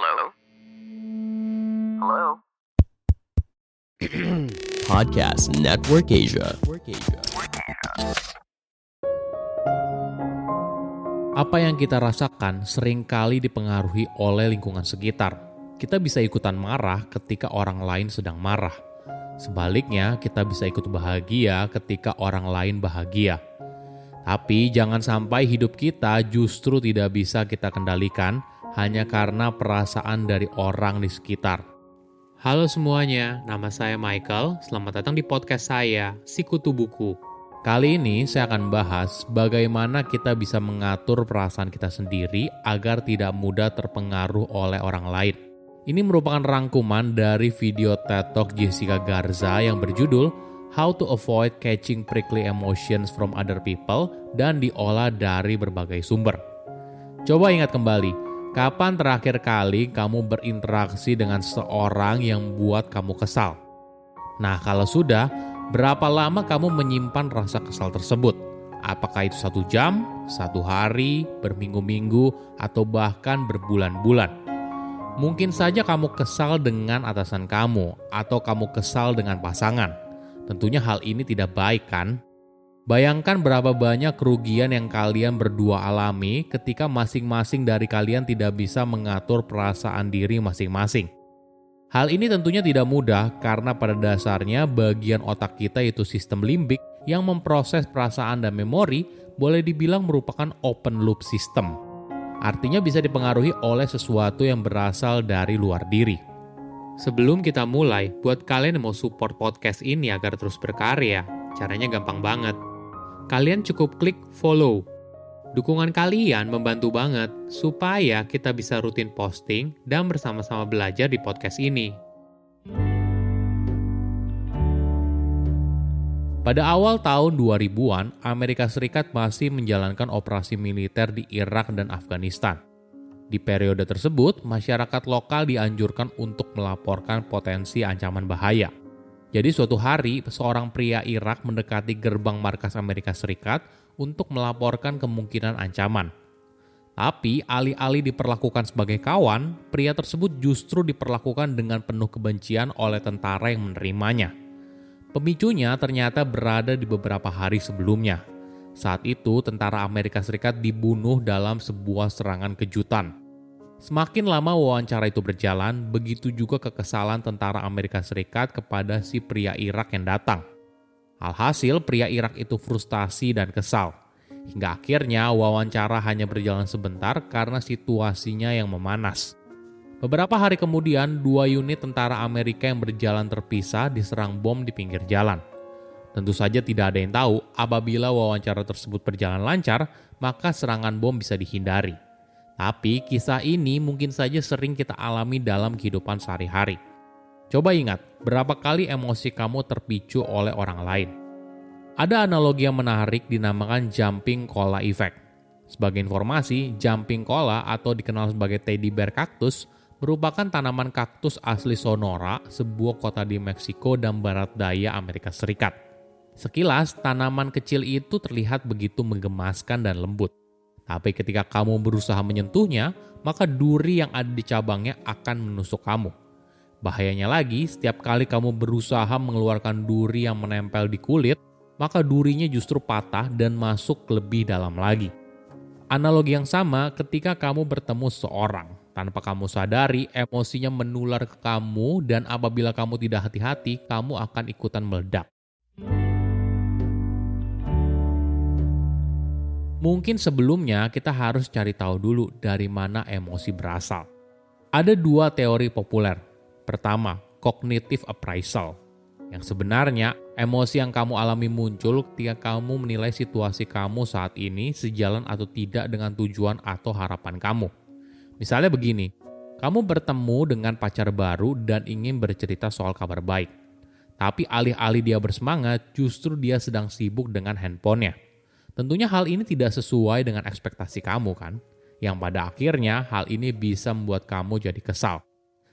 Hello? Hello? Podcast Network Asia. Apa yang kita rasakan sering kali dipengaruhi oleh lingkungan sekitar. Kita bisa ikutan marah ketika orang lain sedang marah. Sebaliknya, kita bisa ikut bahagia ketika orang lain bahagia. Tapi jangan sampai hidup kita justru tidak bisa kita kendalikan hanya karena perasaan dari orang di sekitar. Halo semuanya, nama saya Michael. Selamat datang di podcast saya, Sikutu Buku. Kali ini saya akan bahas bagaimana kita bisa mengatur perasaan kita sendiri agar tidak mudah terpengaruh oleh orang lain. Ini merupakan rangkuman dari video TED Talk Jessica Garza yang berjudul How to Avoid Catching Prickly Emotions from Other People dan diolah dari berbagai sumber. Coba ingat kembali, Kapan terakhir kali kamu berinteraksi dengan seorang yang buat kamu kesal? Nah, kalau sudah, berapa lama kamu menyimpan rasa kesal tersebut? Apakah itu satu jam, satu hari, berminggu-minggu, atau bahkan berbulan-bulan? Mungkin saja kamu kesal dengan atasan kamu, atau kamu kesal dengan pasangan. Tentunya hal ini tidak baik, kan? Bayangkan berapa banyak kerugian yang kalian berdua alami ketika masing-masing dari kalian tidak bisa mengatur perasaan diri masing-masing. Hal ini tentunya tidak mudah karena pada dasarnya bagian otak kita yaitu sistem limbik yang memproses perasaan dan memori boleh dibilang merupakan open loop system. Artinya bisa dipengaruhi oleh sesuatu yang berasal dari luar diri. Sebelum kita mulai, buat kalian yang mau support podcast ini agar terus berkarya, caranya gampang banget kalian cukup klik follow. Dukungan kalian membantu banget supaya kita bisa rutin posting dan bersama-sama belajar di podcast ini. Pada awal tahun 2000-an, Amerika Serikat masih menjalankan operasi militer di Irak dan Afghanistan. Di periode tersebut, masyarakat lokal dianjurkan untuk melaporkan potensi ancaman bahaya. Jadi suatu hari seorang pria Irak mendekati gerbang markas Amerika Serikat untuk melaporkan kemungkinan ancaman. Tapi alih-alih diperlakukan sebagai kawan, pria tersebut justru diperlakukan dengan penuh kebencian oleh tentara yang menerimanya. Pemicunya ternyata berada di beberapa hari sebelumnya. Saat itu, tentara Amerika Serikat dibunuh dalam sebuah serangan kejutan. Semakin lama wawancara itu berjalan, begitu juga kekesalan tentara Amerika Serikat kepada si pria Irak yang datang. Alhasil, pria Irak itu frustasi dan kesal. Hingga akhirnya wawancara hanya berjalan sebentar karena situasinya yang memanas. Beberapa hari kemudian, dua unit tentara Amerika yang berjalan terpisah diserang bom di pinggir jalan. Tentu saja tidak ada yang tahu apabila wawancara tersebut berjalan lancar, maka serangan bom bisa dihindari. Tapi kisah ini mungkin saja sering kita alami dalam kehidupan sehari-hari. Coba ingat, berapa kali emosi kamu terpicu oleh orang lain? Ada analogi yang menarik dinamakan jumping cola effect. Sebagai informasi, jumping cola atau dikenal sebagai teddy bear cactus merupakan tanaman kaktus asli Sonora, sebuah kota di Meksiko dan barat daya Amerika Serikat. Sekilas, tanaman kecil itu terlihat begitu menggemaskan dan lembut. Tapi ketika kamu berusaha menyentuhnya, maka duri yang ada di cabangnya akan menusuk kamu. Bahayanya lagi, setiap kali kamu berusaha mengeluarkan duri yang menempel di kulit, maka durinya justru patah dan masuk lebih dalam lagi. Analogi yang sama ketika kamu bertemu seorang. Tanpa kamu sadari, emosinya menular ke kamu dan apabila kamu tidak hati-hati, kamu akan ikutan meledak. Mungkin sebelumnya kita harus cari tahu dulu dari mana emosi berasal. Ada dua teori populer. Pertama, cognitive appraisal. Yang sebenarnya, emosi yang kamu alami muncul ketika kamu menilai situasi kamu saat ini sejalan atau tidak dengan tujuan atau harapan kamu. Misalnya begini, kamu bertemu dengan pacar baru dan ingin bercerita soal kabar baik. Tapi alih-alih dia bersemangat, justru dia sedang sibuk dengan handphonenya Tentunya hal ini tidak sesuai dengan ekspektasi kamu kan? Yang pada akhirnya hal ini bisa membuat kamu jadi kesal.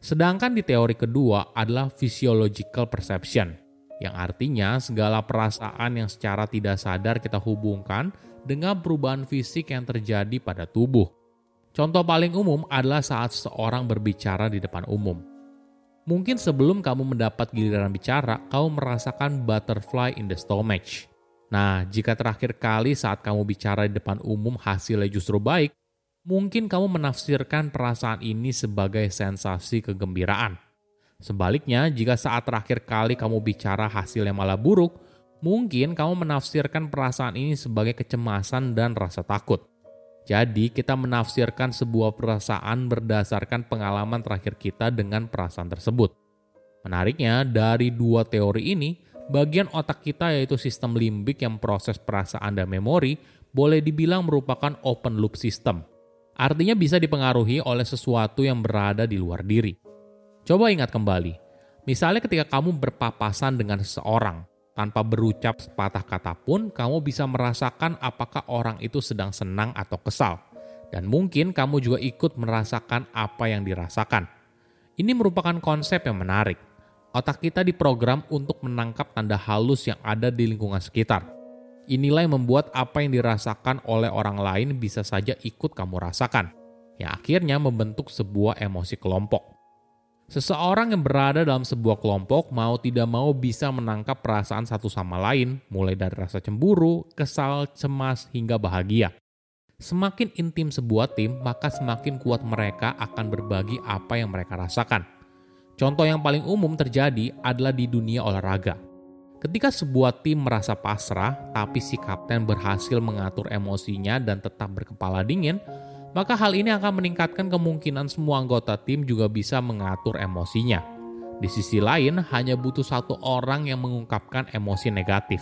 Sedangkan di teori kedua adalah physiological perception, yang artinya segala perasaan yang secara tidak sadar kita hubungkan dengan perubahan fisik yang terjadi pada tubuh. Contoh paling umum adalah saat seseorang berbicara di depan umum. Mungkin sebelum kamu mendapat giliran bicara, kamu merasakan butterfly in the stomach. Nah, jika terakhir kali saat kamu bicara di depan umum hasilnya justru baik, mungkin kamu menafsirkan perasaan ini sebagai sensasi kegembiraan. Sebaliknya, jika saat terakhir kali kamu bicara hasilnya malah buruk, mungkin kamu menafsirkan perasaan ini sebagai kecemasan dan rasa takut. Jadi, kita menafsirkan sebuah perasaan berdasarkan pengalaman terakhir kita dengan perasaan tersebut. Menariknya, dari dua teori ini, bagian otak kita yaitu sistem limbik yang proses perasaan dan memori boleh dibilang merupakan open loop system. Artinya bisa dipengaruhi oleh sesuatu yang berada di luar diri. Coba ingat kembali, misalnya ketika kamu berpapasan dengan seseorang, tanpa berucap sepatah kata pun, kamu bisa merasakan apakah orang itu sedang senang atau kesal. Dan mungkin kamu juga ikut merasakan apa yang dirasakan. Ini merupakan konsep yang menarik. Otak kita diprogram untuk menangkap tanda halus yang ada di lingkungan sekitar. Inilah yang membuat apa yang dirasakan oleh orang lain bisa saja ikut kamu rasakan, yang akhirnya membentuk sebuah emosi kelompok. Seseorang yang berada dalam sebuah kelompok mau tidak mau bisa menangkap perasaan satu sama lain, mulai dari rasa cemburu, kesal, cemas, hingga bahagia. Semakin intim sebuah tim, maka semakin kuat mereka akan berbagi apa yang mereka rasakan. Contoh yang paling umum terjadi adalah di dunia olahraga. Ketika sebuah tim merasa pasrah, tapi si kapten berhasil mengatur emosinya dan tetap berkepala dingin, maka hal ini akan meningkatkan kemungkinan semua anggota tim juga bisa mengatur emosinya. Di sisi lain, hanya butuh satu orang yang mengungkapkan emosi negatif,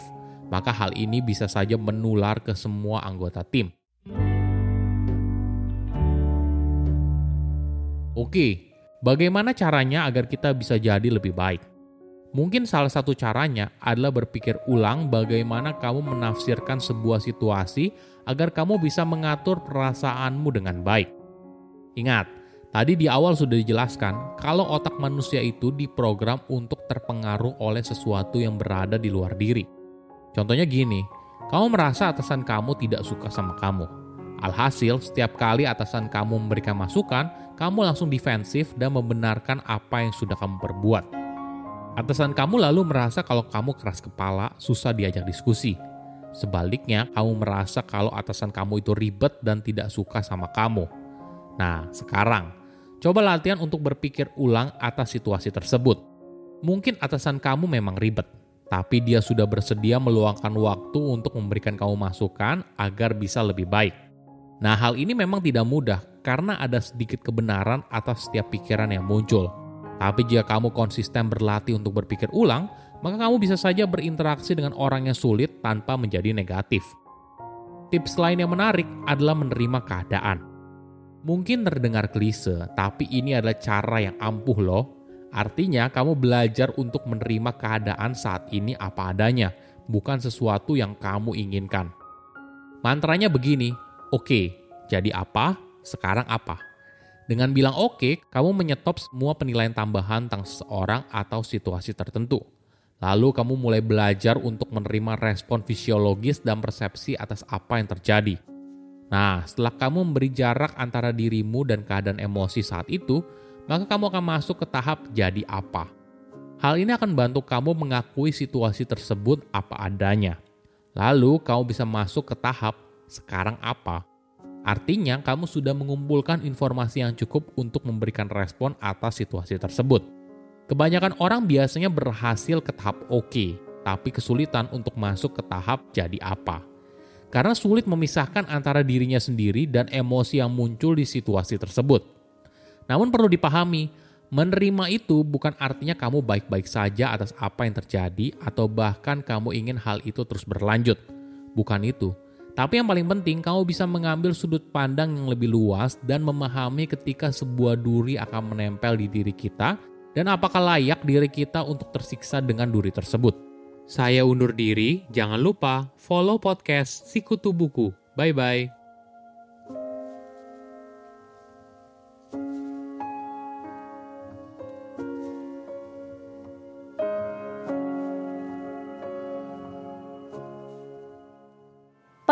maka hal ini bisa saja menular ke semua anggota tim. Oke, bagaimana caranya agar kita bisa jadi lebih baik? Mungkin salah satu caranya adalah berpikir ulang bagaimana kamu menafsirkan sebuah situasi agar kamu bisa mengatur perasaanmu dengan baik. Ingat, tadi di awal sudah dijelaskan kalau otak manusia itu diprogram untuk terpengaruh oleh sesuatu yang berada di luar diri. Contohnya gini, kamu merasa atasan kamu tidak suka sama kamu. Alhasil, setiap kali atasan kamu memberikan masukan, kamu langsung defensif dan membenarkan apa yang sudah kamu perbuat. Atasan kamu lalu merasa kalau kamu keras kepala, susah diajak diskusi. Sebaliknya, kamu merasa kalau atasan kamu itu ribet dan tidak suka sama kamu. Nah, sekarang coba latihan untuk berpikir ulang atas situasi tersebut. Mungkin atasan kamu memang ribet, tapi dia sudah bersedia meluangkan waktu untuk memberikan kamu masukan agar bisa lebih baik. Nah, hal ini memang tidak mudah karena ada sedikit kebenaran atas setiap pikiran yang muncul. Tapi jika kamu konsisten berlatih untuk berpikir ulang, maka kamu bisa saja berinteraksi dengan orang yang sulit tanpa menjadi negatif. Tips lain yang menarik adalah menerima keadaan. Mungkin terdengar klise, tapi ini adalah cara yang ampuh loh. Artinya kamu belajar untuk menerima keadaan saat ini apa adanya, bukan sesuatu yang kamu inginkan. Mantranya begini, oke, jadi apa, sekarang apa. Dengan bilang oke, okay, kamu menyetop semua penilaian tambahan tentang seseorang atau situasi tertentu. Lalu kamu mulai belajar untuk menerima respon fisiologis dan persepsi atas apa yang terjadi. Nah, setelah kamu memberi jarak antara dirimu dan keadaan emosi saat itu, maka kamu akan masuk ke tahap jadi apa. Hal ini akan bantu kamu mengakui situasi tersebut apa adanya. Lalu kamu bisa masuk ke tahap sekarang apa. Artinya, kamu sudah mengumpulkan informasi yang cukup untuk memberikan respon atas situasi tersebut. Kebanyakan orang biasanya berhasil ke tahap oke, okay, tapi kesulitan untuk masuk ke tahap jadi apa. Karena sulit memisahkan antara dirinya sendiri dan emosi yang muncul di situasi tersebut. Namun perlu dipahami, menerima itu bukan artinya kamu baik-baik saja atas apa yang terjadi atau bahkan kamu ingin hal itu terus berlanjut. Bukan itu tapi yang paling penting, kamu bisa mengambil sudut pandang yang lebih luas dan memahami ketika sebuah duri akan menempel di diri kita dan apakah layak diri kita untuk tersiksa dengan duri tersebut. Saya undur diri, jangan lupa follow podcast Sikutu Buku. Bye-bye.